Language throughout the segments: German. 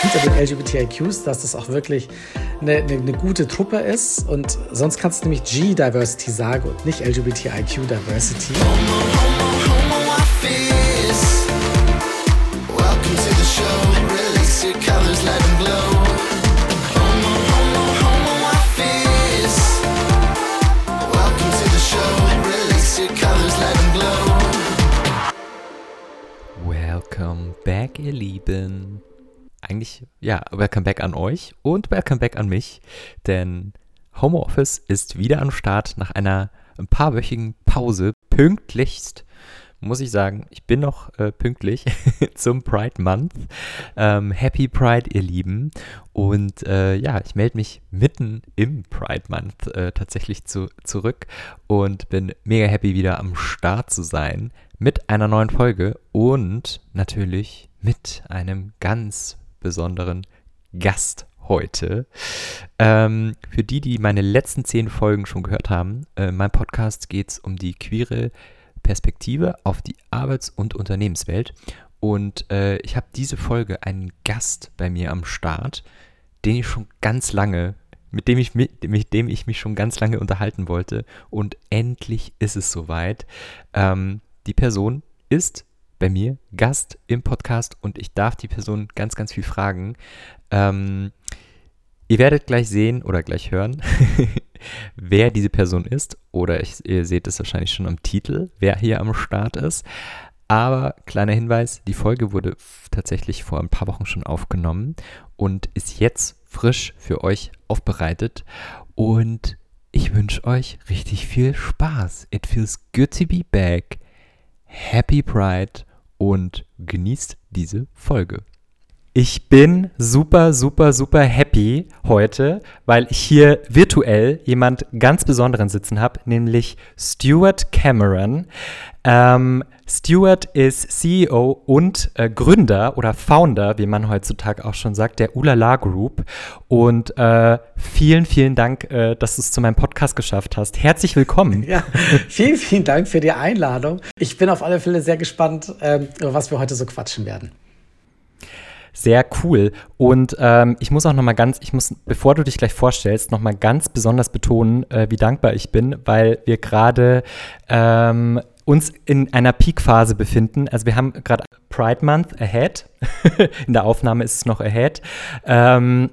hinter den LGBTIQs, dass das auch wirklich eine, eine, eine gute Truppe ist. Und sonst kannst du nämlich G-Diversity sagen und nicht LGBTIQ-Diversity. Welcome back, ihr Lieben eigentlich, ja, welcome back an euch und welcome back an mich, denn Homeoffice ist wieder am Start nach einer ein paarwöchigen Pause, pünktlichst muss ich sagen, ich bin noch äh, pünktlich zum Pride Month. Ähm, Happy Pride, ihr Lieben. Und äh, ja, ich melde mich mitten im Pride Month äh, tatsächlich zu, zurück und bin mega happy, wieder am Start zu sein mit einer neuen Folge und natürlich mit einem ganz besonderen Gast heute. Ähm, für die, die meine letzten zehn Folgen schon gehört haben, äh, in meinem Podcast geht es um die queere Perspektive auf die Arbeits- und Unternehmenswelt. Und äh, ich habe diese Folge einen Gast bei mir am Start, den ich schon ganz lange, mit dem ich, mit, mit dem ich mich schon ganz lange unterhalten wollte. Und endlich ist es soweit. Ähm, die Person ist bei mir Gast im Podcast und ich darf die Person ganz, ganz viel fragen. Ähm, ihr werdet gleich sehen oder gleich hören, wer diese Person ist. Oder ich, ihr seht es wahrscheinlich schon am Titel, wer hier am Start ist. Aber kleiner Hinweis, die Folge wurde tatsächlich vor ein paar Wochen schon aufgenommen und ist jetzt frisch für euch aufbereitet. Und ich wünsche euch richtig viel Spaß. It feels good to be back. Happy Pride und genießt diese Folge. Ich bin super, super, super happy heute, weil ich hier virtuell jemand ganz Besonderen sitzen habe, nämlich Stuart Cameron. Ähm, Stuart ist CEO und äh, Gründer oder Founder, wie man heutzutage auch schon sagt, der Ulala Group. Und äh, vielen, vielen Dank, äh, dass du es zu meinem Podcast geschafft hast. Herzlich willkommen. Ja, vielen, vielen Dank für die Einladung. Ich bin auf alle Fälle sehr gespannt, ähm, über was wir heute so quatschen werden. Sehr cool. Und ähm, ich muss auch noch mal ganz, ich muss, bevor du dich gleich vorstellst, noch mal ganz besonders betonen, äh, wie dankbar ich bin, weil wir gerade ähm, uns in einer Peak-Phase befinden. Also wir haben gerade Pride Month ahead. in der Aufnahme ist es noch ahead. Ähm,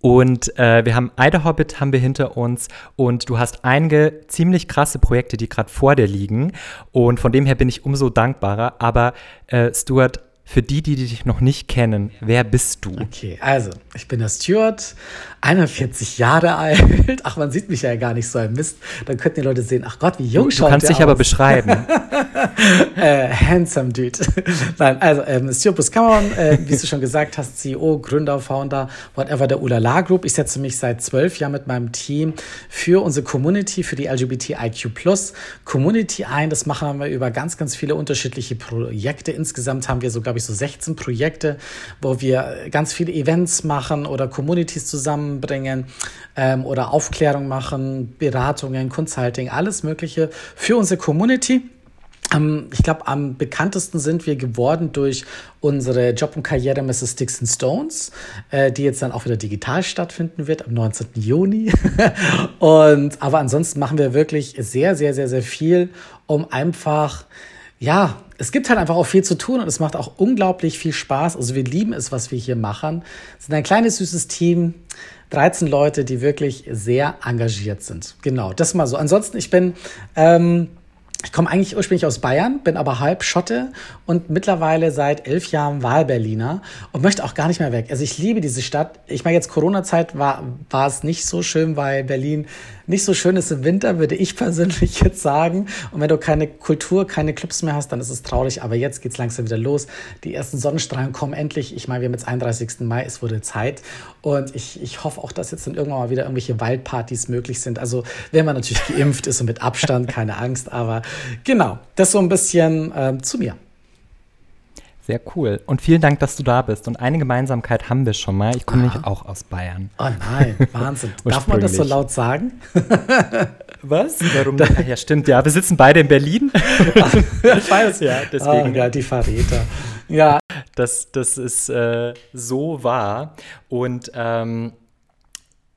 und äh, wir haben Ida Hobbit haben wir hinter uns und du hast einige ziemlich krasse Projekte, die gerade vor dir liegen. Und von dem her bin ich umso dankbarer. Aber äh, Stuart, für die, die dich noch nicht kennen, wer bist du? Okay, also, ich bin der Stuart, 41 Jahre alt. Ach, man sieht mich ja gar nicht so ein Mist. Dann könnten die Leute sehen, ach Gott, wie jung du, schaut Du kannst dich aus. aber beschreiben. äh, handsome Dude. Nein, also, ähm, Stuart Buscameron, äh, wie du schon gesagt hast, CEO, Gründer, Founder, whatever, der Ulala Group. Ich setze mich seit zwölf Jahren mit meinem Team für unsere Community, für die LGBTIQ Plus Community ein. Das machen wir über ganz, ganz viele unterschiedliche Projekte. Insgesamt haben wir so, glaube ich, so 16 Projekte, wo wir ganz viele Events machen oder Communities zusammenbringen ähm, oder Aufklärung machen, Beratungen, Consulting, alles Mögliche für unsere Community. Um, ich glaube, am bekanntesten sind wir geworden durch unsere Job- und Karrieremesse Sticks and Stones, äh, die jetzt dann auch wieder digital stattfinden wird am 19. Juni. und, aber ansonsten machen wir wirklich sehr, sehr, sehr, sehr viel, um einfach, ja, es gibt halt einfach auch viel zu tun und es macht auch unglaublich viel Spaß. Also wir lieben es, was wir hier machen. Es sind ein kleines, süßes Team. 13 Leute, die wirklich sehr engagiert sind. Genau, das mal so. Ansonsten, ich bin ähm, ich komme eigentlich ursprünglich aus Bayern, bin aber halb Schotte und mittlerweile seit elf Jahren Wahlberliner und möchte auch gar nicht mehr weg. Also ich liebe diese Stadt. Ich meine, jetzt Corona-Zeit war, war es nicht so schön, weil Berlin nicht so schön ist im Winter, würde ich persönlich jetzt sagen. Und wenn du keine Kultur, keine Clubs mehr hast, dann ist es traurig. Aber jetzt geht's langsam wieder los. Die ersten Sonnenstrahlen kommen endlich. Ich meine, wir haben jetzt 31. Mai, es wurde Zeit. Und ich, ich hoffe auch, dass jetzt dann irgendwann mal wieder irgendwelche Waldpartys möglich sind. Also, wenn man natürlich geimpft ist und mit Abstand, keine Angst. Aber genau, das so ein bisschen äh, zu mir. Sehr cool. Und vielen Dank, dass du da bist. Und eine Gemeinsamkeit haben wir schon mal. Ich komme nämlich auch aus Bayern. Oh nein, Wahnsinn. Darf man das so laut sagen? Was? Warum? Ach ja, stimmt. Ja, wir sitzen beide in Berlin. ich weiß ja, deswegen. Oh, ja, die Verräter. Ja. das, das ist äh, so wahr. Und ähm,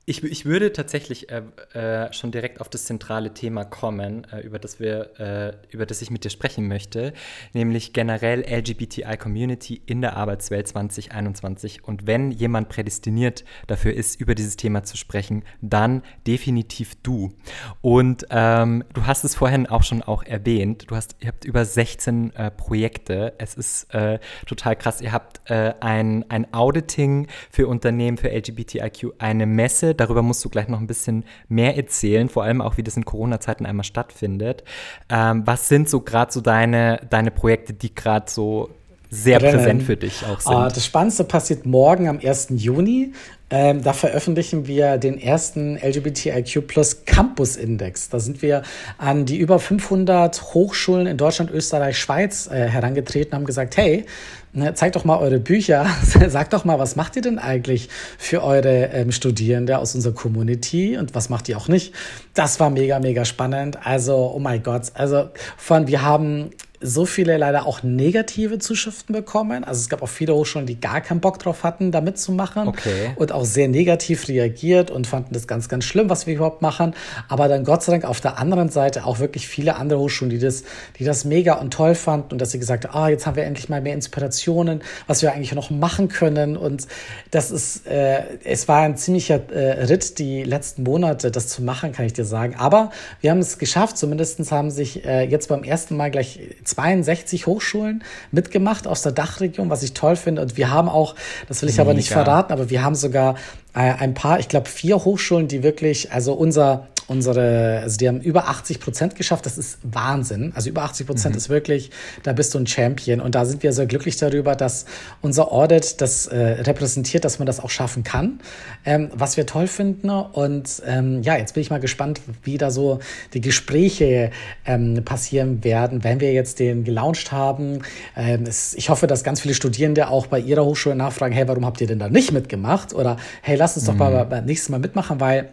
ich, ich würde tatsächlich äh, äh, schon direkt auf das zentrale Thema kommen, äh, über, das wir, äh, über das ich mit dir sprechen möchte, nämlich generell LGBTI-Community in der Arbeitswelt 2021. Und wenn jemand prädestiniert dafür ist, über dieses Thema zu sprechen, dann definitiv du. Und ähm, du hast es vorhin auch schon auch erwähnt, du hast, ihr habt über 16 äh, Projekte. Es ist äh, total krass. Ihr habt ein, ein Auditing für Unternehmen für LGBTIQ, eine Messe Darüber musst du gleich noch ein bisschen mehr erzählen, vor allem auch, wie das in Corona-Zeiten einmal stattfindet. Ähm, was sind so gerade so deine, deine Projekte, die gerade so sehr Rennen. präsent für dich auch sind? Uh, das Spannendste passiert morgen am 1. Juni. Ähm, da veröffentlichen wir den ersten LGBTIQ Plus Campus Index. Da sind wir an die über 500 Hochschulen in Deutschland, Österreich, Schweiz äh, herangetreten, haben gesagt, hey, ne, zeigt doch mal eure Bücher, sagt doch mal, was macht ihr denn eigentlich für eure ähm, Studierende aus unserer Community und was macht ihr auch nicht? Das war mega, mega spannend. Also, oh mein Gott, also von, wir haben so viele leider auch negative Zuschriften bekommen. Also es gab auch viele Hochschulen, die gar keinen Bock drauf hatten, da mitzumachen okay. und auch sehr negativ reagiert und fanden das ganz, ganz schlimm, was wir überhaupt machen. Aber dann Gott sei Dank auf der anderen Seite auch wirklich viele andere Hochschulen, die das, die das mega und toll fanden und dass sie gesagt haben, ah, jetzt haben wir endlich mal mehr Inspirationen, was wir eigentlich noch machen können. Und das ist, äh, es war ein ziemlicher äh, Ritt die letzten Monate, das zu machen, kann ich dir sagen. Aber wir haben es geschafft. Zumindest haben sich äh, jetzt beim ersten Mal gleich 62 Hochschulen mitgemacht aus der Dachregion, was ich toll finde. Und wir haben auch, das will ich Mega. aber nicht verraten, aber wir haben sogar äh, ein paar, ich glaube vier Hochschulen, die wirklich, also unser unsere, also die haben über 80 Prozent geschafft. Das ist Wahnsinn. Also über 80 Prozent mhm. ist wirklich, da bist du ein Champion. Und da sind wir sehr glücklich darüber, dass unser Audit das äh, repräsentiert, dass man das auch schaffen kann, ähm, was wir toll finden. Und ähm, ja, jetzt bin ich mal gespannt, wie da so die Gespräche ähm, passieren werden, wenn wir jetzt den gelauncht haben. Ähm, es, ich hoffe, dass ganz viele Studierende auch bei ihrer Hochschule nachfragen, hey, warum habt ihr denn da nicht mitgemacht? Oder hey, lass uns doch mhm. mal beim nächsten Mal mitmachen, weil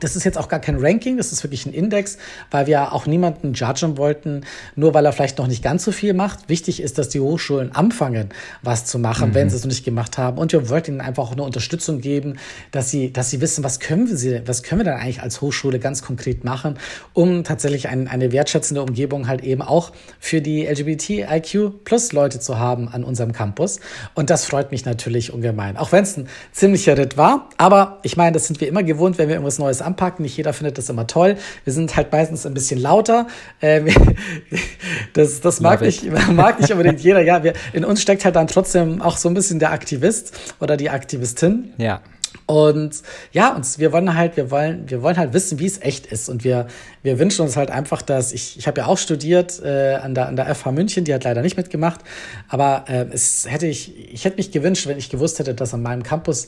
das ist jetzt auch gar kein Ranking, das ist wirklich ein Index, weil wir auch niemanden judgen wollten, nur weil er vielleicht noch nicht ganz so viel macht. Wichtig ist, dass die Hochschulen anfangen, was zu machen, mhm. wenn sie es noch nicht gemacht haben. Und wir wollten ihnen einfach auch eine Unterstützung geben, dass sie, dass sie wissen, was können wir, was können wir dann eigentlich als Hochschule ganz konkret machen, um tatsächlich ein, eine wertschätzende Umgebung halt eben auch für die LGBTIQ plus Leute zu haben an unserem Campus. Und das freut mich natürlich ungemein. Auch wenn es ein ziemlicher Ritt war. Aber ich meine, das sind wir immer gewohnt, wenn wir irgendwas Neues anpacken. Nicht jeder findet das immer toll. Wir sind halt meistens ein bisschen lauter. Ähm, das das mag, nicht, mag nicht unbedingt jeder. Ja, wir, in uns steckt halt dann trotzdem auch so ein bisschen der Aktivist oder die Aktivistin. Ja. Und ja, uns, wir wollen halt, wir wollen, wir wollen halt wissen, wie es echt ist. Und wir, wir wünschen uns halt einfach, dass ich, ich habe ja auch studiert äh, an der an der FH München, die hat leider nicht mitgemacht, aber äh, es hätte ich, ich hätte mich gewünscht, wenn ich gewusst hätte, dass an meinem Campus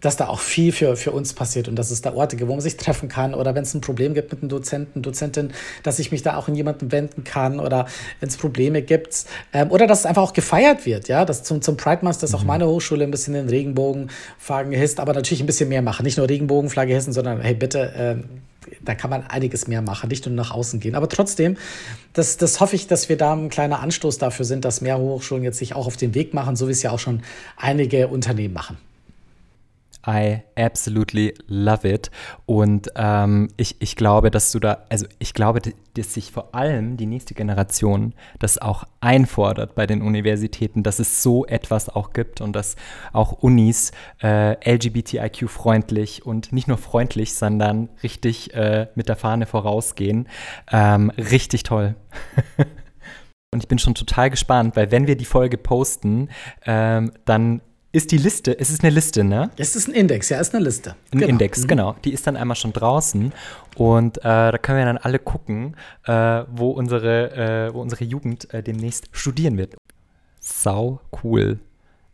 dass da auch viel für, für uns passiert und dass es da Orte gibt, wo man sich treffen kann oder wenn es ein Problem gibt mit einem Dozenten, Dozentin, dass ich mich da auch in jemanden wenden kann oder wenn es Probleme gibt ähm, oder dass es einfach auch gefeiert wird, ja, dass zum, zum Pride Month, dass mhm. auch meine Hochschule ein bisschen den Regenbogenflaggen hisst, aber natürlich ein bisschen mehr machen, nicht nur Regenbogenflagge hissen, sondern hey, bitte, ähm, da kann man einiges mehr machen, nicht nur nach außen gehen. Aber trotzdem, das, das hoffe ich, dass wir da ein kleiner Anstoß dafür sind, dass mehr Hochschulen jetzt sich auch auf den Weg machen, so wie es ja auch schon einige Unternehmen machen. I absolutely love it. Und ähm, ich, ich glaube, dass du da, also ich glaube, dass sich vor allem die nächste Generation das auch einfordert bei den Universitäten, dass es so etwas auch gibt und dass auch Unis äh, LGBTIQ-freundlich und nicht nur freundlich, sondern richtig äh, mit der Fahne vorausgehen. Ähm, richtig toll. Und ich bin schon total gespannt, weil wenn wir die Folge posten, ähm, dann ist die Liste, es ist eine Liste, ne? Es ist ein Index, ja, es ist eine Liste. Ein genau. Index, mhm. genau. Die ist dann einmal schon draußen und äh, da können wir dann alle gucken, äh, wo, unsere, äh, wo unsere Jugend äh, demnächst studieren wird. Sau cool.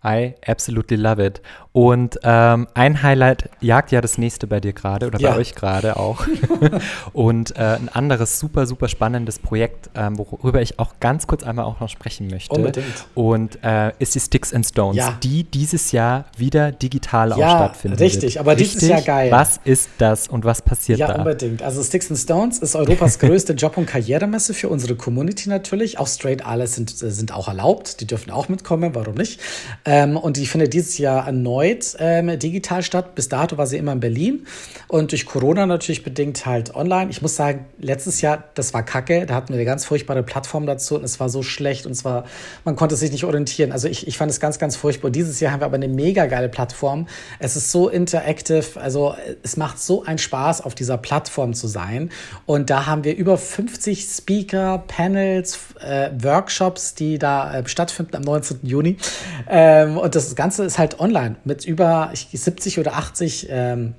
I absolutely love it. Und ähm, ein Highlight jagt ja das nächste bei dir gerade oder bei ja. euch gerade auch. und äh, ein anderes super, super spannendes Projekt, ähm, worüber ich auch ganz kurz einmal auch noch sprechen möchte. Unbedingt. Und äh, ist die Sticks and Stones, ja. die dieses Jahr wieder digital ja, auch stattfindet. Richtig, aber richtig? dieses Jahr geil. Was ist das und was passiert ja, da? Ja, unbedingt. Also Sticks and Stones ist Europas größte Job- und Karrieremesse für unsere Community natürlich. Auch Straight Alles sind, sind auch erlaubt. Die dürfen auch mitkommen, warum nicht? Ähm, und die findet dieses Jahr erneut ähm, digital statt. Bis dato war sie immer in Berlin und durch Corona natürlich bedingt halt online. Ich muss sagen, letztes Jahr, das war kacke. Da hatten wir eine ganz furchtbare Plattform dazu und es war so schlecht und zwar, man konnte sich nicht orientieren. Also ich, ich fand es ganz, ganz furchtbar. Und dieses Jahr haben wir aber eine mega geile Plattform. Es ist so interactive, also es macht so einen Spaß, auf dieser Plattform zu sein. Und da haben wir über 50 Speaker, Panels, äh, Workshops, die da äh, stattfinden am 19. Juni. Ähm, und das Ganze ist halt online mit über 70 oder 80 ähm,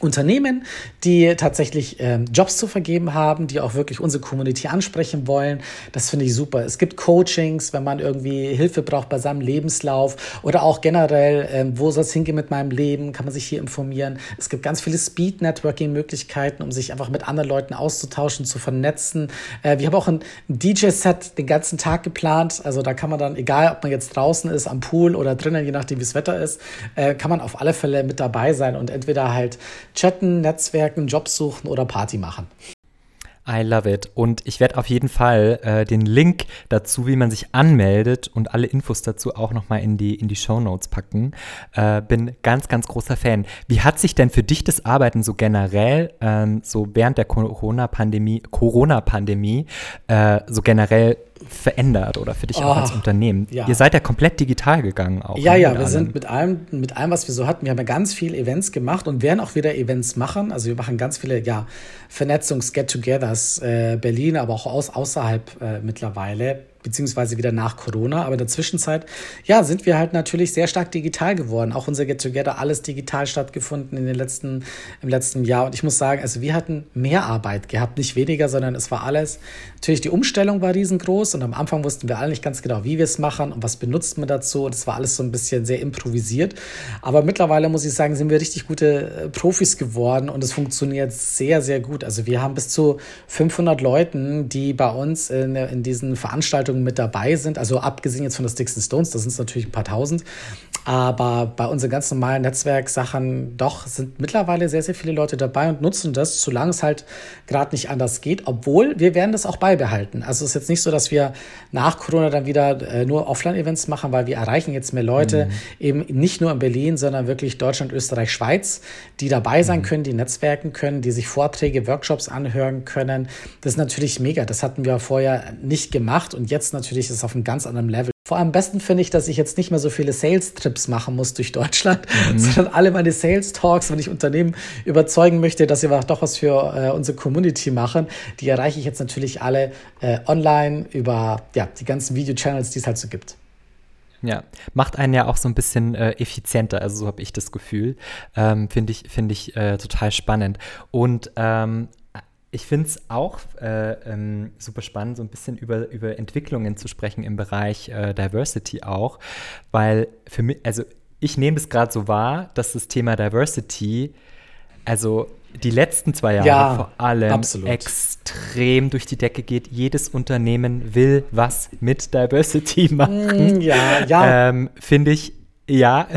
Unternehmen, die tatsächlich ähm, Jobs zu vergeben haben, die auch wirklich unsere Community ansprechen wollen. Das finde ich super. Es gibt Coachings, wenn man irgendwie Hilfe braucht bei seinem Lebenslauf oder auch generell, ähm, wo soll es hingehen mit meinem Leben, kann man sich hier informieren. Es gibt ganz viele Speed-Networking-Möglichkeiten, um sich einfach mit anderen Leuten auszutauschen, zu vernetzen. Äh, wir haben auch ein DJ-Set den ganzen Tag geplant. Also da kann man dann, egal ob man jetzt draußen ist, am Pool oder drinnen, je nachdem wie das Wetter ist, äh, kann man auf alle Fälle mit dabei sein und entweder halt chatten, Netzwerken, Jobs suchen oder Party machen. I love it. Und ich werde auf jeden Fall äh, den Link dazu, wie man sich anmeldet und alle Infos dazu auch nochmal in die, in die Show Notes packen. Äh, bin ganz, ganz großer Fan. Wie hat sich denn für dich das Arbeiten so generell, ähm, so während der Corona-Pandemie, Corona-Pandemie, äh, so generell verändert oder für dich oh, auch als Unternehmen? Ja. Ihr seid ja komplett digital gegangen auch. Ja, ne, ja, wir allem. sind mit allem, mit allem, was wir so hatten, wir haben ja ganz viele Events gemacht und werden auch wieder Events machen. Also wir machen ganz viele, ja, Vernetzungs-Get-Togethers, äh, Berlin, aber auch aus, außerhalb äh, mittlerweile beziehungsweise wieder nach Corona. Aber in der Zwischenzeit, ja, sind wir halt natürlich sehr stark digital geworden. Auch unser Get Together, alles digital stattgefunden in den letzten, im letzten Jahr. Und ich muss sagen, also wir hatten mehr Arbeit gehabt, nicht weniger, sondern es war alles. Natürlich, die Umstellung war riesengroß und am Anfang wussten wir alle nicht ganz genau, wie wir es machen und was benutzt man dazu. Das war alles so ein bisschen sehr improvisiert. Aber mittlerweile muss ich sagen, sind wir richtig gute äh, Profis geworden und es funktioniert sehr, sehr gut. Also wir haben bis zu 500 Leuten, die bei uns in, in diesen Veranstaltungen Veranstaltungen mit dabei sind. Also abgesehen jetzt von der Sticks and Stones, das sind natürlich ein paar tausend. Aber bei unseren ganz normalen Netzwerksachen doch sind mittlerweile sehr, sehr viele Leute dabei und nutzen das, solange es halt gerade nicht anders geht. Obwohl wir werden das auch beibehalten. Also es ist jetzt nicht so, dass wir nach Corona dann wieder äh, nur Offline-Events machen, weil wir erreichen jetzt mehr Leute, mhm. eben nicht nur in Berlin, sondern wirklich Deutschland, Österreich, Schweiz, die dabei sein mhm. können, die netzwerken können, die sich Vorträge, Workshops anhören können. Das ist natürlich mega. Das hatten wir vorher nicht gemacht und jetzt natürlich ist es auf einem ganz anderen Level. Vor allem am besten finde ich, dass ich jetzt nicht mehr so viele Sales-Trips machen muss durch Deutschland, mhm. sondern alle meine Sales-Talks, wenn ich Unternehmen überzeugen möchte, dass sie doch was für äh, unsere Community machen, die erreiche ich jetzt natürlich alle äh, online über ja, die ganzen Video-Channels, die es halt so gibt. Ja, macht einen ja auch so ein bisschen äh, effizienter, also so habe ich das Gefühl. Ähm, Finde ich, find ich äh, total spannend. Und ähm, ich finde es auch äh, ähm, super spannend, so ein bisschen über, über Entwicklungen zu sprechen im Bereich äh, Diversity auch, weil für mich, also ich nehme es gerade so wahr, dass das Thema Diversity, also die letzten zwei Jahre ja, vor allem absolut. extrem durch die Decke geht. Jedes Unternehmen will was mit Diversity machen. Mm, ja, ja. Ähm, Finde ich ja,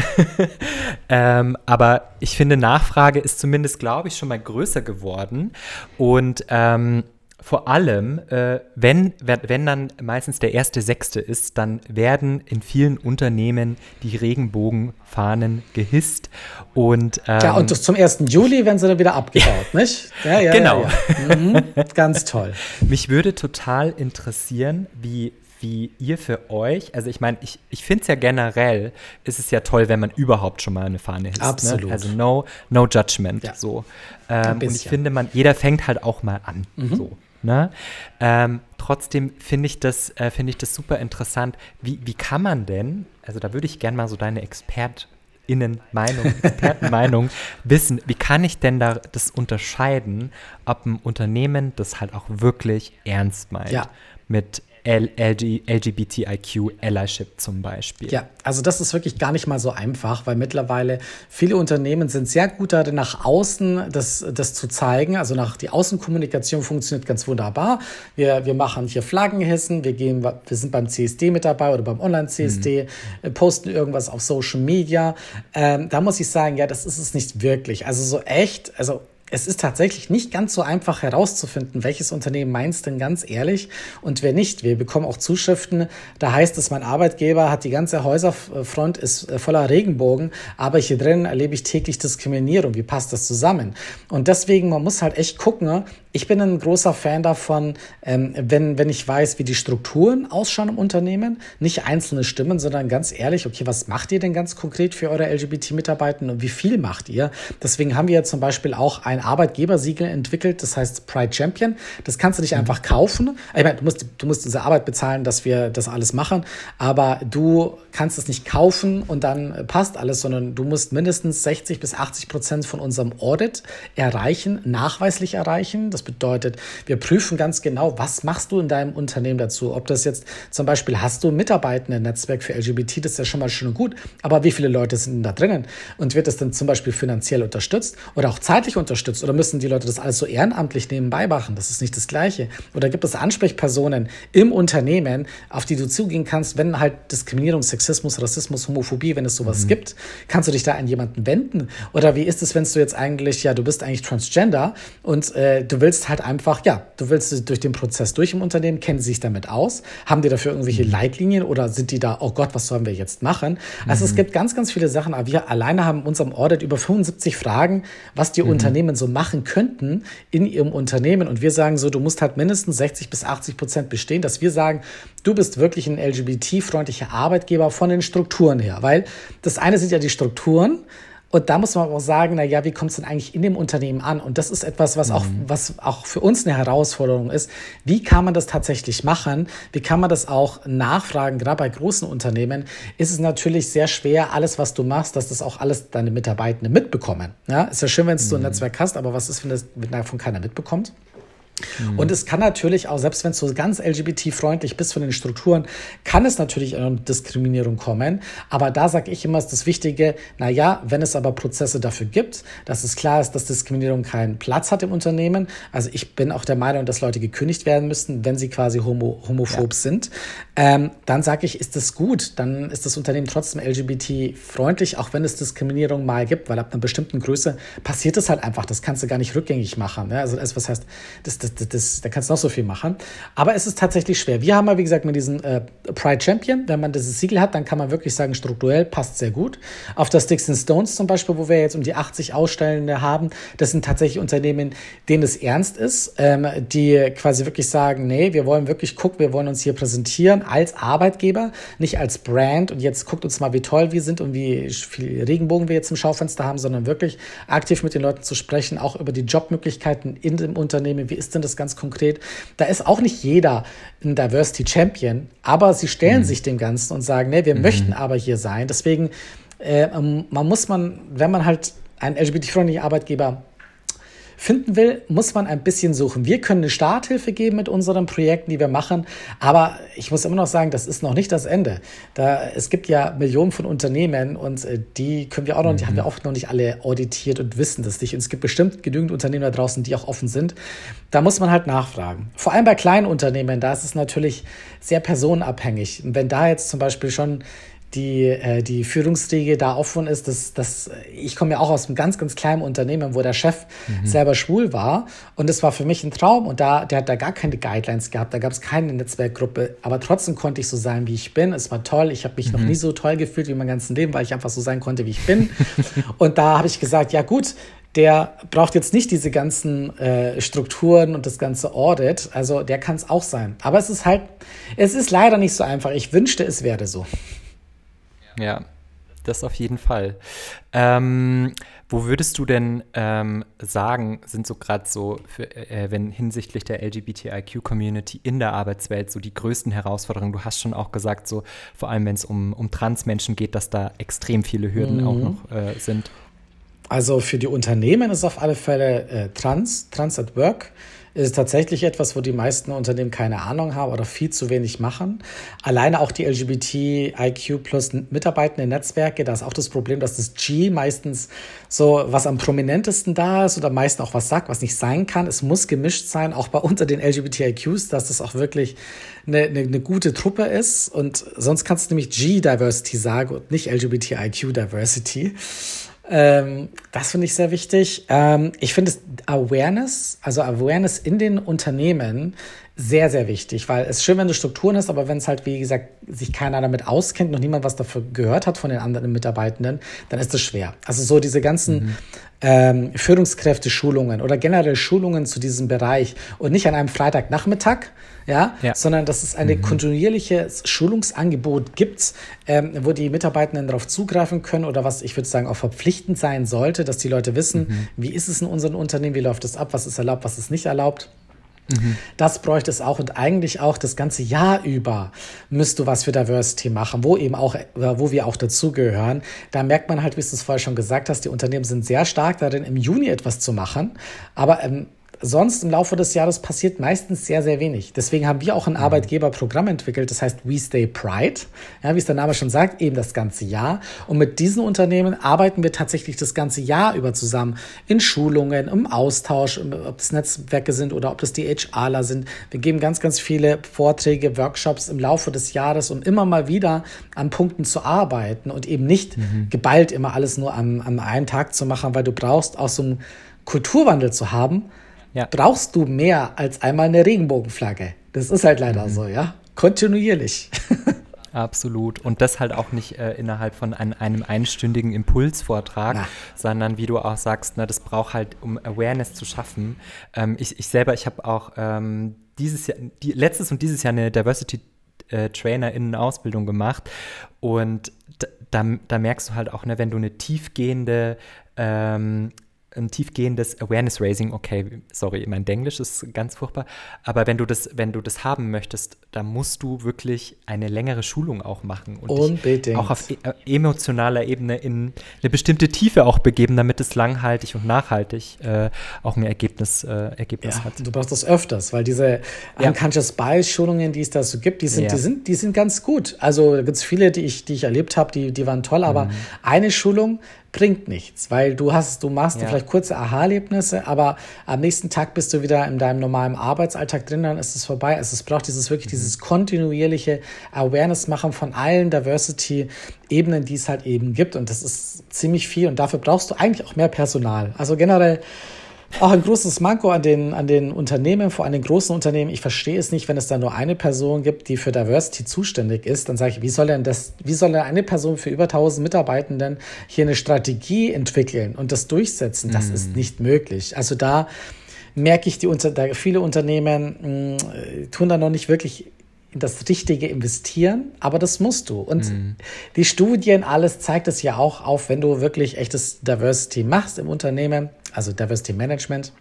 ähm, aber ich finde, Nachfrage ist zumindest, glaube ich, schon mal größer geworden. Und ähm, vor allem, äh, wenn, wenn dann meistens der erste Sechste ist, dann werden in vielen Unternehmen die Regenbogenfahnen gehisst. Und, ähm, ja, und zum 1. Juli werden sie dann wieder abgebaut, nicht? Ja, ja, genau. Ja. Mhm. Ganz toll. Mich würde total interessieren, wie wie ihr für euch, also ich meine, ich, ich finde es ja generell, ist es ja toll, wenn man überhaupt schon mal eine Fahne hisst. Ne? Absolut. Ne? Also no, no judgment. Ja. So. Ähm, und ich finde, man, jeder fängt halt auch mal an. Mhm. So. Ne? Ähm, trotzdem finde ich, das, äh, find ich das super interessant. Wie, wie kann man denn, also da würde ich gerne mal so deine ExpertInnen-Meinung, Expertenmeinung wissen, wie kann ich denn da das unterscheiden, ob ein Unternehmen das halt auch wirklich ernst meint? Ja. Mit LGBTIQ Allyship zum Beispiel? Ja, also das ist wirklich gar nicht mal so einfach, weil mittlerweile viele Unternehmen sind sehr gut darin, nach außen das, das zu zeigen. Also nach die Außenkommunikation funktioniert ganz wunderbar. Wir, wir machen hier Flaggenhissen, wir gehen, wir sind beim CSD mit dabei oder beim Online-CSD, mhm. posten irgendwas auf Social Media. Ähm, da muss ich sagen, ja, das ist es nicht wirklich. Also so echt, also es ist tatsächlich nicht ganz so einfach herauszufinden, welches Unternehmen meinst denn ganz ehrlich und wer nicht. Wir bekommen auch Zuschriften, da heißt es, mein Arbeitgeber hat die ganze Häuserfront ist äh, voller Regenbogen, aber hier drin erlebe ich täglich Diskriminierung. Wie passt das zusammen? Und deswegen, man muss halt echt gucken, ich bin ein großer Fan davon, ähm, wenn, wenn ich weiß, wie die Strukturen ausschauen im Unternehmen, nicht einzelne Stimmen, sondern ganz ehrlich, okay, was macht ihr denn ganz konkret für eure LGBT-Mitarbeiter und wie viel macht ihr? Deswegen haben wir ja zum Beispiel auch ein Arbeitgebersiegel entwickelt, das heißt Pride Champion. Das kannst du nicht mhm. einfach kaufen. Ich meine, du musst, du musst unsere Arbeit bezahlen, dass wir das alles machen, aber du kannst es nicht kaufen und dann passt alles, sondern du musst mindestens 60 bis 80 Prozent von unserem Audit erreichen, nachweislich erreichen. Das bedeutet, wir prüfen ganz genau, was machst du in deinem Unternehmen dazu. Ob das jetzt zum Beispiel hast du Mitarbeitenden-Netzwerk für LGBT, das ist ja schon mal schön und gut, aber wie viele Leute sind da drinnen? Und wird das dann zum Beispiel finanziell unterstützt oder auch zeitlich unterstützt? Oder müssen die Leute das alles so ehrenamtlich nebenbei machen? Das ist nicht das Gleiche. Oder gibt es Ansprechpersonen im Unternehmen, auf die du zugehen kannst, wenn halt Diskriminierung, Sexismus, Rassismus, Homophobie, wenn es sowas mhm. gibt? Kannst du dich da an jemanden wenden? Oder wie ist es, wenn du jetzt eigentlich, ja, du bist eigentlich Transgender und äh, du willst willst halt einfach, ja, du willst durch den Prozess durch im Unternehmen, kennen sie sich damit aus, haben die dafür irgendwelche mhm. Leitlinien oder sind die da, oh Gott, was sollen wir jetzt machen? Also mhm. es gibt ganz, ganz viele Sachen, aber wir alleine haben in unserem Audit über 75 Fragen, was die mhm. Unternehmen so machen könnten in ihrem Unternehmen. Und wir sagen so, du musst halt mindestens 60 bis 80 Prozent bestehen, dass wir sagen, du bist wirklich ein LGBT-freundlicher Arbeitgeber von den Strukturen her, weil das eine sind ja die Strukturen, und da muss man auch sagen, na ja, wie kommt es denn eigentlich in dem Unternehmen an? Und das ist etwas, was, mhm. auch, was auch für uns eine Herausforderung ist. Wie kann man das tatsächlich machen? Wie kann man das auch nachfragen? Gerade bei großen Unternehmen ist es natürlich sehr schwer, alles, was du machst, dass das auch alles deine Mitarbeitenden mitbekommen. Ja, ist ja schön, wenn du mhm. ein Netzwerk hast, aber was ist, wenn das davon keiner mitbekommt? Mhm. Und es kann natürlich auch, selbst wenn es so ganz LGBT-freundlich bist von den Strukturen, kann es natürlich eine Diskriminierung kommen. Aber da sage ich immer, ist das Wichtige, naja, wenn es aber Prozesse dafür gibt, dass es klar ist, dass Diskriminierung keinen Platz hat im Unternehmen. Also ich bin auch der Meinung, dass Leute gekündigt werden müssten, wenn sie quasi homo homophob ja. sind. Ähm, dann sage ich, ist das gut. Dann ist das Unternehmen trotzdem LGBT-freundlich, auch wenn es Diskriminierung mal gibt, weil ab einer bestimmten Größe passiert es halt einfach. Das kannst du gar nicht rückgängig machen. Ne? Also das, was heißt, das das, das, da kannst du noch so viel machen. Aber es ist tatsächlich schwer. Wir haben ja, wie gesagt, mit diesem äh, Pride Champion, wenn man dieses Siegel hat, dann kann man wirklich sagen, strukturell passt sehr gut. Auf das Sticks and Stones zum Beispiel, wo wir jetzt um die 80 Ausstellende haben, das sind tatsächlich Unternehmen, denen es ernst ist, ähm, die quasi wirklich sagen, nee, wir wollen wirklich gucken, wir wollen uns hier präsentieren als Arbeitgeber, nicht als Brand und jetzt guckt uns mal, wie toll wir sind und wie viel Regenbogen wir jetzt im Schaufenster haben, sondern wirklich aktiv mit den Leuten zu sprechen, auch über die Jobmöglichkeiten in dem Unternehmen. Wie ist denn das ganz konkret? Da ist auch nicht jeder ein Diversity Champion, aber sie stellen mhm. sich dem Ganzen und sagen, nee, wir mhm. möchten aber hier sein. Deswegen, äh, man muss man, wenn man halt einen LGBT-freundlichen Arbeitgeber finden will, muss man ein bisschen suchen. Wir können eine Starthilfe geben mit unseren Projekten, die wir machen, aber ich muss immer noch sagen, das ist noch nicht das Ende. Da, es gibt ja Millionen von Unternehmen und äh, die können wir auch noch, mhm. die haben wir auch noch nicht alle auditiert und wissen das nicht. Und es gibt bestimmt genügend Unternehmen da draußen, die auch offen sind. Da muss man halt nachfragen. Vor allem bei kleinen Unternehmen, da ist es natürlich sehr personenabhängig. Und wenn da jetzt zum Beispiel schon die, äh, die Führungsriege da offen ist, dass, dass ich komme ja auch aus einem ganz, ganz kleinen Unternehmen, wo der Chef mhm. selber schwul war. Und das war für mich ein Traum. Und da, der hat da gar keine Guidelines gehabt, da gab es keine Netzwerkgruppe. Aber trotzdem konnte ich so sein, wie ich bin. Es war toll. Ich habe mich mhm. noch nie so toll gefühlt wie mein ganzes Leben, weil ich einfach so sein konnte, wie ich bin. und da habe ich gesagt, ja gut, der braucht jetzt nicht diese ganzen äh, Strukturen und das ganze Audit. Also der kann es auch sein. Aber es ist halt, es ist leider nicht so einfach. Ich wünschte, es wäre so. Ja, das auf jeden Fall. Ähm, wo würdest du denn ähm, sagen, sind so gerade so, für, äh, wenn hinsichtlich der LGBTIQ-Community in der Arbeitswelt so die größten Herausforderungen? Du hast schon auch gesagt, so vor allem wenn es um, um Transmenschen geht, dass da extrem viele Hürden mhm. auch noch äh, sind. Also für die Unternehmen ist auf alle Fälle äh, Trans, Trans at Work ist tatsächlich etwas, wo die meisten Unternehmen keine Ahnung haben oder viel zu wenig machen. Alleine auch die LGBTIQ plus mitarbeitende Netzwerke, da ist auch das Problem, dass das G meistens so was am prominentesten da ist oder meistens auch was sagt, was nicht sein kann. Es muss gemischt sein, auch bei unter den LGBTIQs, dass das auch wirklich eine, eine, eine gute Truppe ist. Und sonst kannst du nämlich G-Diversity sagen und nicht LGBTIQ-Diversity. Ähm, das finde ich sehr wichtig. Ähm, ich finde es Awareness, also Awareness in den Unternehmen sehr, sehr wichtig, weil es ist schön, wenn du Strukturen hast, aber wenn es halt, wie gesagt, sich keiner damit auskennt, noch niemand was dafür gehört hat von den anderen Mitarbeitenden, dann ist es schwer. Also so diese ganzen mhm. ähm, Führungskräfte-Schulungen oder generell Schulungen zu diesem Bereich und nicht an einem Freitagnachmittag, ja, ja. sondern dass es eine mhm. kontinuierliche Schulungsangebot gibt, ähm, wo die Mitarbeitenden darauf zugreifen können oder was ich würde sagen auch verpflichtend sein sollte, dass die Leute wissen, mhm. wie ist es in unserem Unternehmen, wie läuft es ab, was ist erlaubt, was ist nicht erlaubt. Mhm. Das bräuchte es auch und eigentlich auch das ganze Jahr über müsst du was für Diversity machen, wo eben auch, wo wir auch dazugehören. Da merkt man halt, wie du es vorher schon gesagt hast, die Unternehmen sind sehr stark darin, im Juni etwas zu machen, aber ähm, sonst im Laufe des Jahres passiert meistens sehr, sehr wenig. Deswegen haben wir auch ein mhm. Arbeitgeberprogramm entwickelt, das heißt We Stay Pride. Ja, wie es der Name schon sagt, eben das ganze Jahr. Und mit diesen Unternehmen arbeiten wir tatsächlich das ganze Jahr über zusammen in Schulungen, im Austausch, ob es Netzwerke sind oder ob das die HRler sind. Wir geben ganz, ganz viele Vorträge, Workshops im Laufe des Jahres, um immer mal wieder an Punkten zu arbeiten und eben nicht mhm. geballt immer alles nur am, am einen Tag zu machen, weil du brauchst auch so einen Kulturwandel zu haben, ja. brauchst du mehr als einmal eine Regenbogenflagge. Das ist halt leider mhm. so, ja. Kontinuierlich. Absolut. Und das halt auch nicht äh, innerhalb von ein, einem einstündigen Impulsvortrag, Na. sondern wie du auch sagst, ne, das braucht halt, um Awareness zu schaffen. Ähm, ich, ich selber, ich habe auch ähm, dieses Jahr, die, letztes und dieses Jahr eine Diversity äh, in Ausbildung gemacht. Und da, da, merkst du halt auch, ne, wenn du eine tiefgehende ähm, tiefgehendes Awareness Raising, okay, sorry, mein Englisch ist ganz furchtbar, aber wenn du das, wenn du das haben möchtest, dann musst du wirklich eine längere Schulung auch machen und Unbedingt. auch auf e äh, emotionaler Ebene in eine bestimmte Tiefe auch begeben, damit es langhaltig und nachhaltig äh, auch ein Ergebnis, äh, Ergebnis ja, hat. Du brauchst das öfters, weil diese ja. Unconscious Bias Schulungen, die es da so gibt, die sind, ja. die sind, die sind ganz gut. Also da gibt es viele, die ich, die ich erlebt habe, die, die waren toll, aber mhm. eine Schulung, bringt nichts, weil du hast, du machst ja. vielleicht kurze Aha-Erlebnisse, aber am nächsten Tag bist du wieder in deinem normalen Arbeitsalltag drin, dann ist es vorbei. Also es braucht dieses wirklich mhm. dieses kontinuierliche Awareness machen von allen Diversity-Ebenen, die es halt eben gibt und das ist ziemlich viel und dafür brauchst du eigentlich auch mehr Personal. Also generell auch ein großes Manko an den, an den Unternehmen, vor allem den großen Unternehmen. Ich verstehe es nicht, wenn es da nur eine Person gibt, die für Diversity zuständig ist. Dann sage ich, wie soll denn das, wie soll denn eine Person für über 1000 Mitarbeitenden hier eine Strategie entwickeln und das durchsetzen? Das mm. ist mhm. nicht möglich. Also da merke ich, die unter, da viele Unternehmen mh, mm, tun da noch nicht wirklich in das Richtige investieren, aber das musst du. Und mhm. die Studien, alles zeigt es ja auch auf, wenn du wirklich echtes Diversity machst im Unternehmen, also Diversity Management,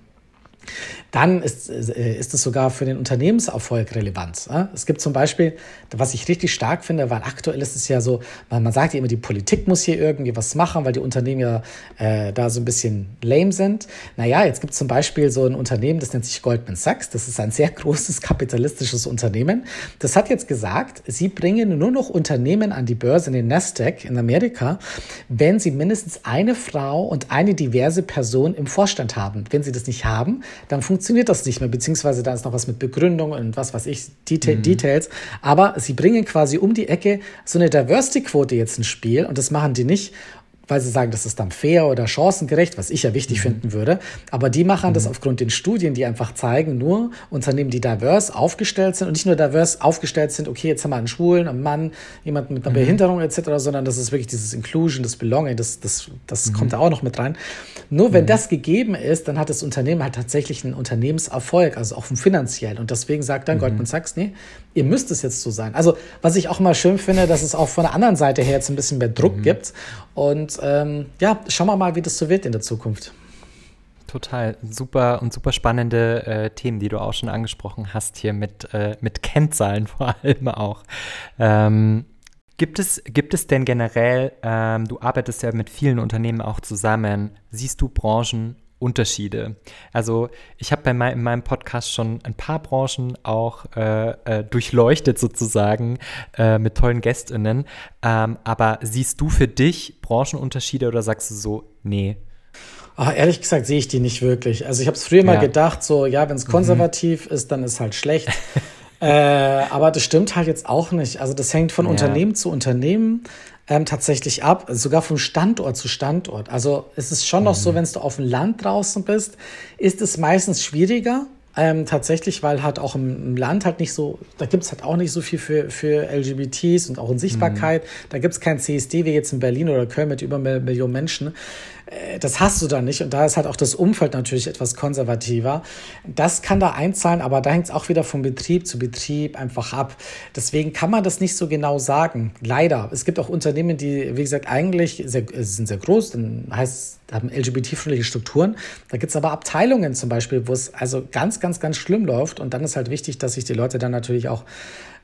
dann ist, äh, ist es sogar für den Unternehmenserfolg relevant. Es gibt zum Beispiel, was ich richtig stark finde, weil aktuell ist es ja so, man, man sagt ja immer, die Politik muss hier irgendwie was machen, weil die Unternehmen ja äh, da so ein bisschen lame sind. Naja, jetzt gibt es zum Beispiel so ein Unternehmen, das nennt sich Goldman Sachs. Das ist ein sehr großes kapitalistisches Unternehmen. Das hat jetzt gesagt, sie bringen nur noch Unternehmen an die Börse in den Nasdaq in Amerika, wenn sie mindestens eine Frau und eine diverse Person im Vorstand haben. Wenn sie das nicht haben, dann funktioniert das nicht mehr, beziehungsweise da ist noch was mit Begründung und was weiß ich, Deta mhm. Details. Aber sie bringen quasi um die Ecke so eine Diversity-Quote jetzt ins Spiel und das machen die nicht, weil sie sagen, das ist dann fair oder chancengerecht, was ich ja wichtig mhm. finden würde. Aber die machen mhm. das aufgrund den Studien, die einfach zeigen, nur Unternehmen, die diverse aufgestellt sind und nicht nur diverse aufgestellt sind, okay, jetzt haben wir einen Schwulen, einen Mann, jemanden mit einer mhm. Behinderung etc., sondern das ist wirklich dieses Inclusion, das Belonging, das, das, das mhm. kommt da auch noch mit rein. Nur wenn mhm. das gegeben ist, dann hat das Unternehmen halt tatsächlich einen Unternehmenserfolg, also auch finanziell. Und deswegen sagt dann mhm. Goldman Sachs, nee, ihr müsst es jetzt so sein. Also was ich auch mal schön finde, dass es auch von der anderen Seite her jetzt ein bisschen mehr Druck gibt. Und ähm, ja, schauen wir mal, wie das so wird in der Zukunft. Total super und super spannende äh, Themen, die du auch schon angesprochen hast hier mit, äh, mit Kennzahlen vor allem auch. Ähm, gibt, es, gibt es denn generell, ähm, du arbeitest ja mit vielen Unternehmen auch zusammen, siehst du Branchen Unterschiede. Also ich habe mein, in meinem Podcast schon ein paar Branchen auch äh, äh, durchleuchtet sozusagen äh, mit tollen Gästinnen. Ähm, aber siehst du für dich Branchenunterschiede oder sagst du so, nee? Ach, ehrlich gesagt sehe ich die nicht wirklich. Also ich habe es früher ja. mal gedacht, so ja, wenn es mhm. konservativ mhm. ist, dann ist halt schlecht. äh, aber das stimmt halt jetzt auch nicht. Also das hängt von ja. Unternehmen zu Unternehmen ähm, tatsächlich ab, sogar vom Standort zu Standort. Also es ist schon mhm. noch so, mhm. wenn du auf dem Land draußen bist, ist es meistens schwieriger. Ähm, tatsächlich, weil halt auch im, Land halt nicht so, da gibt es halt auch nicht so viel für, für LGBTs und auch in Sichtbarkeit. Mhm. Da gibt es kein CSD wie jetzt in Berlin oder Köln mit über eine Million Menschen. Äh, das hast du da nicht. Und da ist halt auch das Umfeld natürlich etwas konservativer. Das kann da einzahlen, aber da hängt es auch wieder vom Betrieb zu Betrieb einfach ab. Deswegen kann man das nicht so genau sagen. Leider. Es gibt auch Unternehmen, die, wie gesagt, eigentlich sehr, sind sehr groß, dann heißt haben LGBT-freundliche Strukturen. Da gibt es aber Abteilungen zum Beispiel, wo es also ganz, ganz, ganz schlimm läuft. Und dann ist halt wichtig, dass sich die Leute dann natürlich auch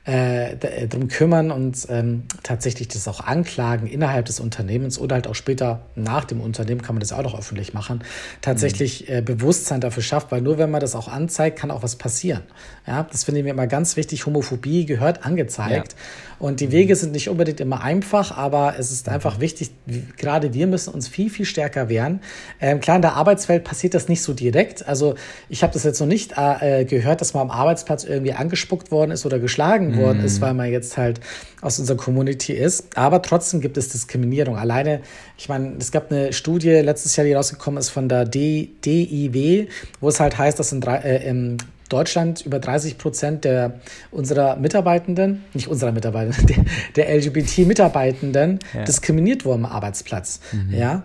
äh, äh, drum kümmern und ähm, tatsächlich das auch anklagen innerhalb des Unternehmens oder halt auch später nach dem Unternehmen kann man das auch noch öffentlich machen, tatsächlich mhm. äh, Bewusstsein dafür schafft, weil nur wenn man das auch anzeigt, kann auch was passieren. Ja, das finde ich mir immer ganz wichtig. Homophobie gehört angezeigt. Ja. Und die mhm. Wege sind nicht unbedingt immer einfach, aber es ist einfach wichtig, gerade wir müssen uns viel, viel stärker wehren. Ähm, klar, in der Arbeitswelt passiert das nicht so direkt. Also ich habe das jetzt noch nicht äh, gehört, dass man am Arbeitsplatz irgendwie angespuckt worden ist oder geschlagen mhm. Worden ist, weil man jetzt halt aus unserer Community ist. Aber trotzdem gibt es Diskriminierung. Alleine, ich meine, es gab eine Studie letztes Jahr, die rausgekommen ist von der D DIW, wo es halt heißt, dass in drei, äh, im Deutschland über 30 Prozent der unserer Mitarbeitenden, nicht unserer Mitarbeitenden, der, der LGBT-Mitarbeitenden ja. diskriminiert wurden am Arbeitsplatz. Mhm. Ja.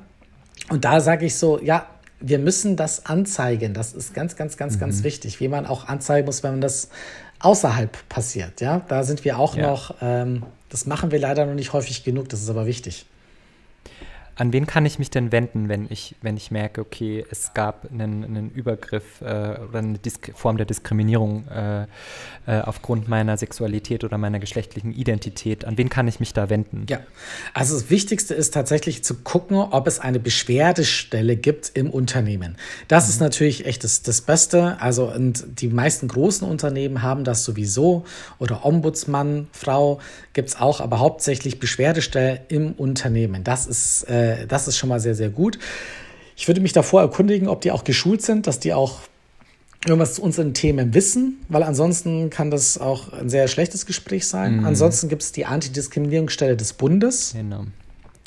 Und da sage ich so, ja, wir müssen das anzeigen. Das ist ganz, ganz, ganz, mhm. ganz wichtig, wie man auch anzeigen muss, wenn man das außerhalb passiert. Ja, da sind wir auch ja. noch, ähm, das machen wir leider noch nicht häufig genug, das ist aber wichtig. An wen kann ich mich denn wenden, wenn ich, wenn ich merke, okay, es gab einen, einen Übergriff äh, oder eine Disk Form der Diskriminierung äh, äh, aufgrund meiner Sexualität oder meiner geschlechtlichen Identität? An wen kann ich mich da wenden? Ja, also das Wichtigste ist tatsächlich zu gucken, ob es eine Beschwerdestelle gibt im Unternehmen. Das mhm. ist natürlich echt das, das Beste. Also und die meisten großen Unternehmen haben das sowieso oder Ombudsmann, Frau gibt es auch, aber hauptsächlich Beschwerdestelle im Unternehmen. Das ist äh, äh, das ist schon mal sehr, sehr gut. Ich würde mich davor erkundigen, ob die auch geschult sind, dass die auch irgendwas zu unseren Themen wissen, weil ansonsten kann das auch ein sehr schlechtes Gespräch sein. Mhm. Ansonsten gibt es die Antidiskriminierungsstelle des Bundes, genau.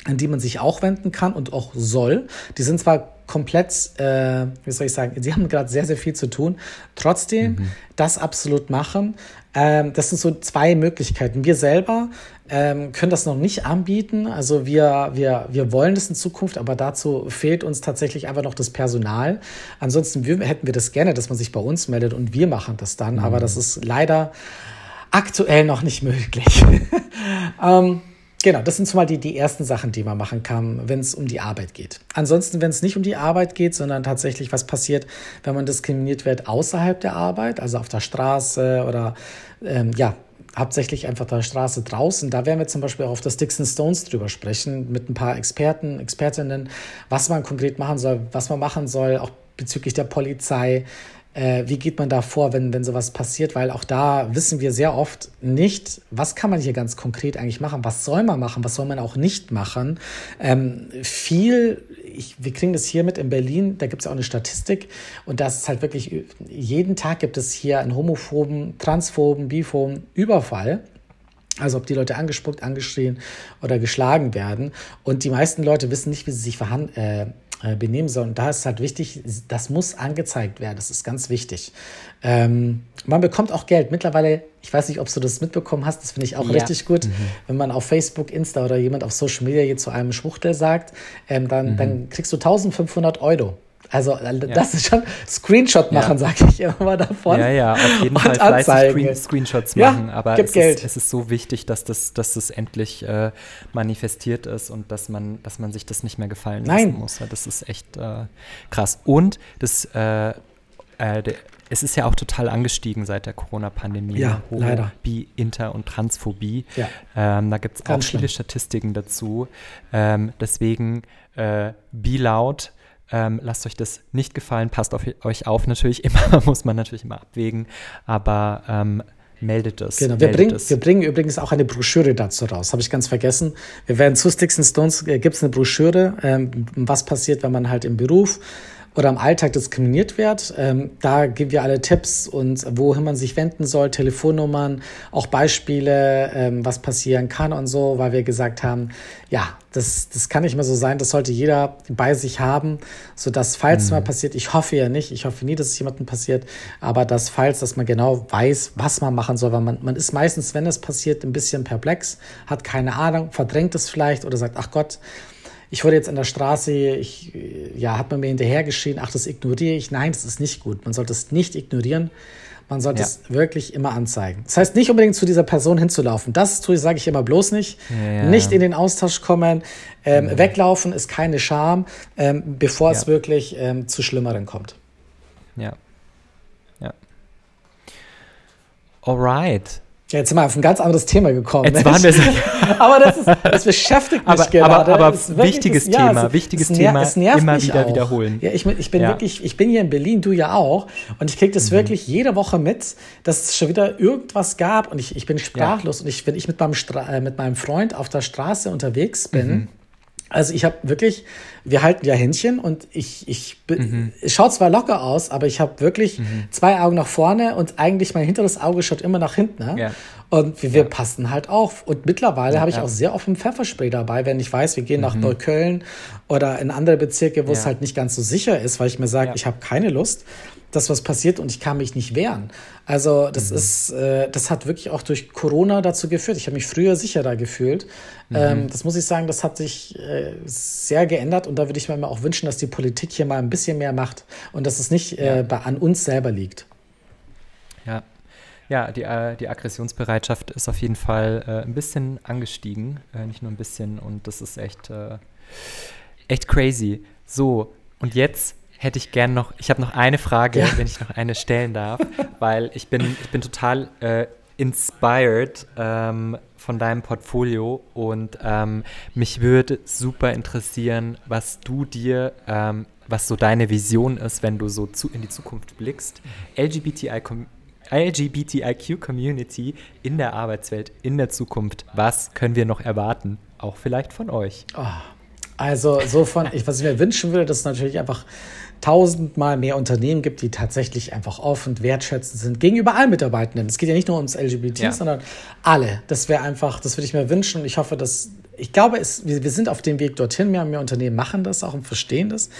an die man sich auch wenden kann und auch soll. Die sind zwar komplett, äh, wie soll ich sagen, sie haben gerade sehr, sehr viel zu tun. Trotzdem mhm. das absolut machen. Ähm, das sind so zwei Möglichkeiten. Wir selber ähm, können das noch nicht anbieten. Also wir, wir, wir wollen das in Zukunft, aber dazu fehlt uns tatsächlich einfach noch das Personal. Ansonsten wir, hätten wir das gerne, dass man sich bei uns meldet und wir machen das dann. Mhm. Aber das ist leider aktuell noch nicht möglich. ähm, Genau, das sind zumal die, die ersten Sachen, die man machen kann, wenn es um die Arbeit geht. Ansonsten, wenn es nicht um die Arbeit geht, sondern tatsächlich was passiert, wenn man diskriminiert wird außerhalb der Arbeit, also auf der Straße oder ähm, ja, hauptsächlich einfach der Straße draußen. Da werden wir zum Beispiel auch auf das and Stones drüber sprechen, mit ein paar Experten, Expertinnen, was man konkret machen soll, was man machen soll, auch bezüglich der Polizei. Äh, wie geht man da vor, wenn, wenn sowas passiert? Weil auch da wissen wir sehr oft nicht, was kann man hier ganz konkret eigentlich machen? Was soll man machen? Was soll man auch nicht machen? Ähm, viel ich, wir kriegen das hier mit in Berlin, da gibt es auch eine Statistik und das ist halt wirklich, jeden Tag gibt es hier einen homophoben, transphoben, biphoben Überfall. Also ob die Leute angespuckt, angeschrien oder geschlagen werden. Und die meisten Leute wissen nicht, wie sie sich verhandeln. Äh, benehmen soll. Und da ist halt wichtig, das muss angezeigt werden. Das ist ganz wichtig. Ähm, man bekommt auch Geld. Mittlerweile, ich weiß nicht, ob du das mitbekommen hast, das finde ich auch ja. richtig gut. Mhm. Wenn man auf Facebook, Insta oder jemand auf Social Media hier zu einem Schwuchtel sagt, ähm, dann, mhm. dann kriegst du 1500 Euro. Also äh, das ist schon Screenshot machen, ja. sage ich immer davon. Ja, ja, auf jeden Fall fleißig Screen Screenshots machen. Ja, aber es ist, es, ist, so wichtig, dass das, dass das endlich äh, manifestiert ist und dass man, dass man sich das nicht mehr gefallen Nein. lassen muss. Das ist echt äh, krass. Und das, äh, äh es ist ja auch total angestiegen seit der Corona-Pandemie. Ja, Homo, leider. Bi, Inter- und Transphobie. Ja. Ähm, da gibt es auch viele schlimm. Statistiken dazu. Ähm, deswegen äh, Be Loud Ähm, lasst euch das nicht gefallen, passt auf euch auf. Natürlich immer, muss man natürlich immer abwägen, aber ähm, meldet es. Genau, wir, bringen, wir bringen übrigens auch eine Broschüre dazu raus, habe ich ganz vergessen. Wir werden zu Sticks and Stones, äh, gibt es eine Broschüre, ähm, was passiert, wenn man halt im Beruf oder im Alltag diskriminiert wird. Ähm, da geben wir alle Tipps und wohin man sich wenden soll, Telefonnummern, auch Beispiele, ähm, was passieren kann und so, weil wir gesagt haben, ja, das, das kann nicht mehr so sein, das sollte jeder bei sich haben, sodass, falls mhm. mal passiert, ich hoffe ja nicht, ich hoffe nie, dass es jemandem passiert, aber dass, falls, dass man genau weiß, was man machen soll, weil man, man ist meistens, wenn es passiert, ein bisschen perplex, hat keine Ahnung, verdrängt es vielleicht oder sagt, ach Gott, ich wurde jetzt an der Straße, ich, ja, hat man mir hinterhergeschrien, ach, das ignoriere ich. Nein, das ist nicht gut. Man sollte es nicht ignorieren. Man sollte ja. es wirklich immer anzeigen. Das heißt, nicht unbedingt zu dieser Person hinzulaufen. Das tue ich, sage ich immer bloß nicht. Ja. Nicht in den Austausch kommen. Ähm, mhm. Weglaufen ist keine Scham, ähm, bevor ja. es wirklich ähm, zu Schlimmeren kommt. Ja. Ja. Alright. Ja, jetzt sind wir auf ein ganz anderes Thema gekommen. Jetzt waren wir so. aber das, ist, das beschäftigt mich aber, gerade. Aber, aber wichtiges das, Thema, ja, wichtiges es, Thema, es immer wieder auch. wiederholen. Ja, ich, ich bin ja. wirklich, ich bin hier in Berlin, du ja auch. Und ich kriege das mhm. wirklich jede Woche mit, dass es schon wieder irgendwas gab. Und ich, ich bin sprachlos. Ja. Und ich, wenn ich mit meinem, Stra äh, mit meinem Freund auf der Straße unterwegs bin, mhm. Also ich habe wirklich, wir halten ja Händchen und ich, ich mhm. es schaut zwar locker aus, aber ich habe wirklich mhm. zwei Augen nach vorne und eigentlich mein hinteres Auge schaut immer nach hinten. Ne? Ja. Und wir, wir ja. passen halt auf. Und mittlerweile ja, habe ich auch sehr oft ein Pfefferspray dabei, wenn ich weiß, wir gehen mhm. nach Neukölln oder in andere Bezirke, wo es halt nicht ganz so sicher ist, weil ich mir sage, ich habe keine Lust dass was passiert und ich kann mich nicht wehren. Also das mhm. ist, äh, das hat wirklich auch durch Corona dazu geführt. Ich habe mich früher sicherer gefühlt. Mhm. Ähm, das muss ich sagen, das hat sich äh, sehr geändert und da würde ich mir auch wünschen, dass die Politik hier mal ein bisschen mehr macht und dass es nicht äh, bei, an uns selber liegt. Ja. Ja, die, äh, die Aggressionsbereitschaft ist auf jeden Fall äh, ein bisschen angestiegen, äh, nicht nur ein bisschen und das ist echt, echt crazy. So, und jetzt hätte ich gern noch, ich habe noch eine Frage, ja. wenn ich noch eine stellen darf, weil ich bin, ich bin total äh, inspired ähm, von deinem Portfolio und ähm, mich würde super interessieren, was du dir, ähm, was so deine Vision ist, wenn du so zu, in die Zukunft blickst. LGBTI LGBTIQ-Community in der Arbeitswelt, in der Zukunft. Was können wir noch erwarten? Auch vielleicht von euch. Oh, also, so von, ich, was ich mir wünschen würde, dass natürlich einfach tausendmal mehr Unternehmen gibt, die tatsächlich einfach offen und wertschätzend sind gegenüber allen Mitarbeitenden. Es geht ja nicht nur ums LGBT, ja. sondern alle. Das wäre einfach, das würde ich mir wünschen. Und ich hoffe, dass, ich glaube, es, wir, wir sind auf dem Weg dorthin. Mehr und mehr Unternehmen machen das auch und verstehen das.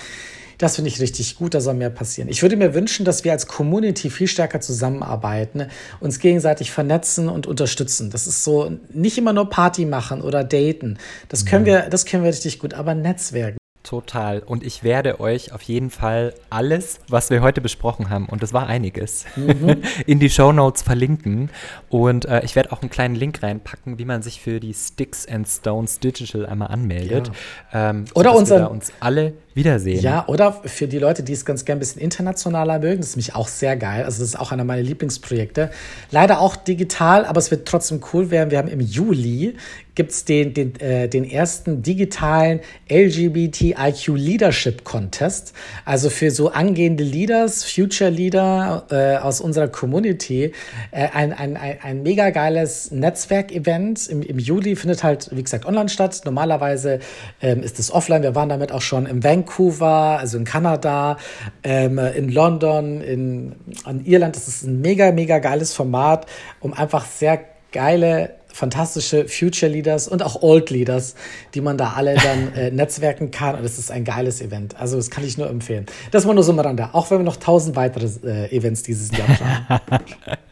Das finde ich richtig gut, da soll mehr passieren. Ich würde mir wünschen, dass wir als Community viel stärker zusammenarbeiten, uns gegenseitig vernetzen und unterstützen. Das ist so nicht immer nur Party machen oder daten. Das können wir, das können wir richtig gut, aber Netzwerken. Total. Und ich werde euch auf jeden Fall alles, was wir heute besprochen haben, und das war einiges, mhm. in die Show Notes verlinken. Und äh, ich werde auch einen kleinen Link reinpacken, wie man sich für die Sticks and Stones Digital einmal anmeldet. Ja. Ähm, Oder unser, uns alle wiedersehen. Ja, oder für die Leute, die es ganz gern ein bisschen internationaler mögen, das ist mich auch sehr geil. Also das ist auch einer meiner Lieblingsprojekte. Leider auch digital, aber es wird trotzdem cool werden. Wir haben im Juli gibt es den, den, äh, den ersten digitalen LGBTIQ Leadership Contest. Also für so angehende Leaders, Future Leader äh, aus unserer Community. Äh, ein, ein, ein, ein mega geiles Netzwerkevent. Im, Im Juli findet halt, wie gesagt, online statt. Normalerweise ähm, ist es offline. Wir waren damit auch schon im Vancouver, also in Kanada, ähm, in London, in, in Irland. Das ist ein mega, mega geiles Format, um einfach sehr geile fantastische Future Leaders und auch Old Leaders, die man da alle dann äh, netzwerken kann. Und es ist ein geiles Event. Also das kann ich nur empfehlen. Das war nur so Miranda. Auch wenn wir noch tausend weitere äh, Events dieses Jahr planen.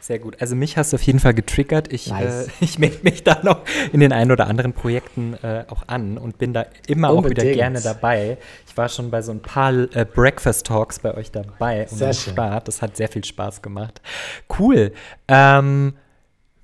Sehr gut. Also mich hast du auf jeden Fall getriggert. Ich, nice. äh, ich melde mich da noch in den ein oder anderen Projekten äh, auch an und bin da immer Unbedingt. auch wieder gerne dabei. Ich war schon bei so ein paar äh, Breakfast Talks bei euch dabei und am Start. Das hat sehr viel Spaß gemacht. Cool. Ähm,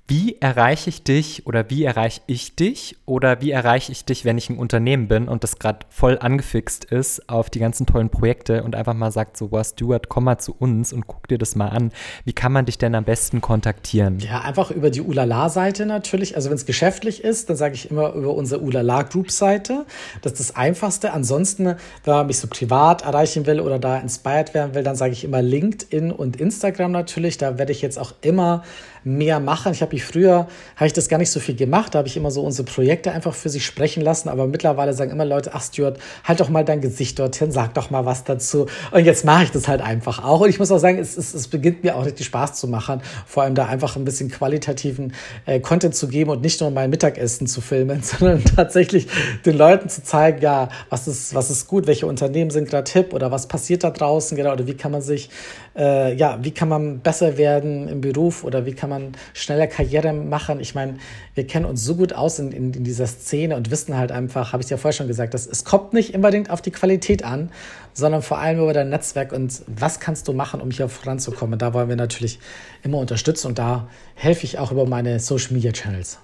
wie erreiche ich dich oder wie erreiche ich dich oder wie erreiche ich dich, wenn ich ein Unternehmen bin und das gerade voll angefixt ist auf die ganzen tollen Projekte und einfach mal sagt so, was Stuart, komm mal zu uns und guck dir das mal an. Wie kann man dich denn am besten kontaktieren? Ja, einfach über die Ulala-Seite natürlich. Also wenn es geschäftlich ist, dann sage ich immer über unsere Ulala-Group-Seite. Das ist das Einfachste. Ansonsten, wenn man mich so privat erreichen will oder da inspired werden will, dann sage ich immer LinkedIn und Instagram natürlich. Da werde ich jetzt auch immer mehr machen. Ich habe ich früher, habe ich das gar nicht so viel gemacht. Da habe ich immer so unsere Projekte einfach für sich sprechen lassen. Aber mittlerweile sagen immer Leute, ach Stuart, halt doch mal dein Gesicht dorthin, sag doch mal was dazu. Und jetzt mache ich das halt einfach auch. Und ich muss auch sagen, es, es, es beginnt mir auch richtig Spaß zu machen. Vor allem da einfach ein bisschen qualitativen äh, Content zu geben und nicht nur mein Mittagessen zu filmen, sondern tatsächlich den Leuten zu zeigen, ja, was ist, was ist gut, welche Unternehmen sind gerade hip oder was passiert da draußen, genau, oder wie kann man sich, äh, ja, wie kann man besser werden im Beruf oder wie kann kann man schneller Karriere machen. Ich meine, wir kennen uns so gut aus in, in, in dieser Szene und wissen halt einfach, habe ich ja vorher schon gesagt, dass es kommt nicht unbedingt auf die Qualität an, sondern vor allem über dein Netzwerk und was kannst du machen, um hier voranzukommen. Da wollen wir natürlich immer unterstützen und da helfe ich auch über meine Social Media Channels.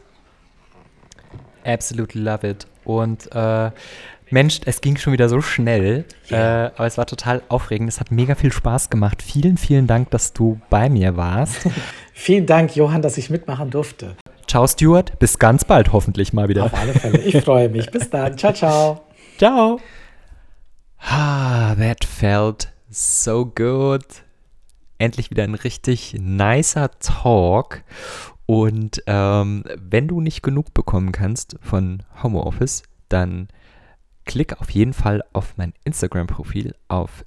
Absolutely love it. Und äh, Mensch, es ging schon wieder so schnell, yeah. äh, aber es war total aufregend. Es hat mega viel Spaß gemacht. Vielen, vielen Dank, dass du bei mir warst. vielen Dank, Johann, dass ich mitmachen durfte. Ciao, Stuart. Bis ganz bald hoffentlich mal wieder. Auf alle Fälle. Ich freue mich. Bis dann. Ciao, ciao. Ciao. Ah, that felt so good. Endlich wieder ein richtig nicer Talk. Und ähm, wenn du nicht genug bekommen kannst von Homeoffice, dann klick auf jeden Fall auf mein Instagram-Profil auf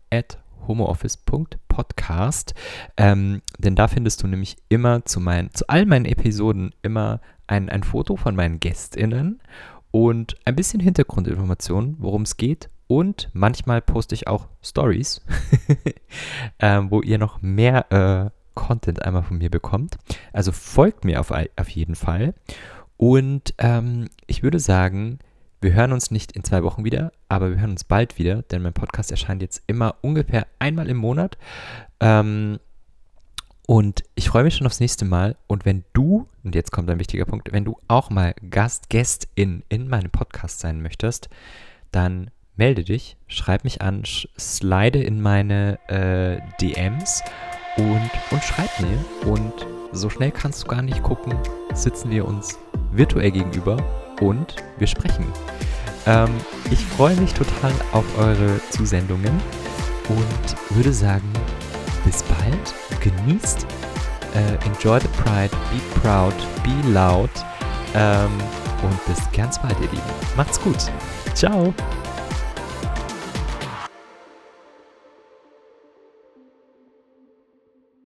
homooffice.podcast, ähm, denn da findest du nämlich immer zu, meinen, zu all meinen Episoden immer ein, ein Foto von meinen GästInnen und ein bisschen Hintergrundinformationen, worum es geht. Und manchmal poste ich auch Stories, ähm, wo ihr noch mehr äh, Content einmal von mir bekommt. Also folgt mir auf, auf jeden Fall. Und ähm, ich würde sagen, wir hören uns nicht in zwei Wochen wieder, aber wir hören uns bald wieder, denn mein Podcast erscheint jetzt immer ungefähr einmal im Monat. Ähm, und ich freue mich schon aufs nächste Mal. Und wenn du, und jetzt kommt ein wichtiger Punkt, wenn du auch mal Gast, Gästin in meinem Podcast sein möchtest, dann melde dich, schreib mich an, slide in meine äh, DMs und, und schreib mir. Und so schnell kannst du gar nicht gucken, sitzen wir uns virtuell gegenüber und wir sprechen. Ähm, ich freue mich total auf eure Zusendungen und würde sagen, bis bald, genießt, äh, enjoy the pride, be proud, be loud ähm, und bis ganz bald, ihr Lieben. Macht's gut. Ciao.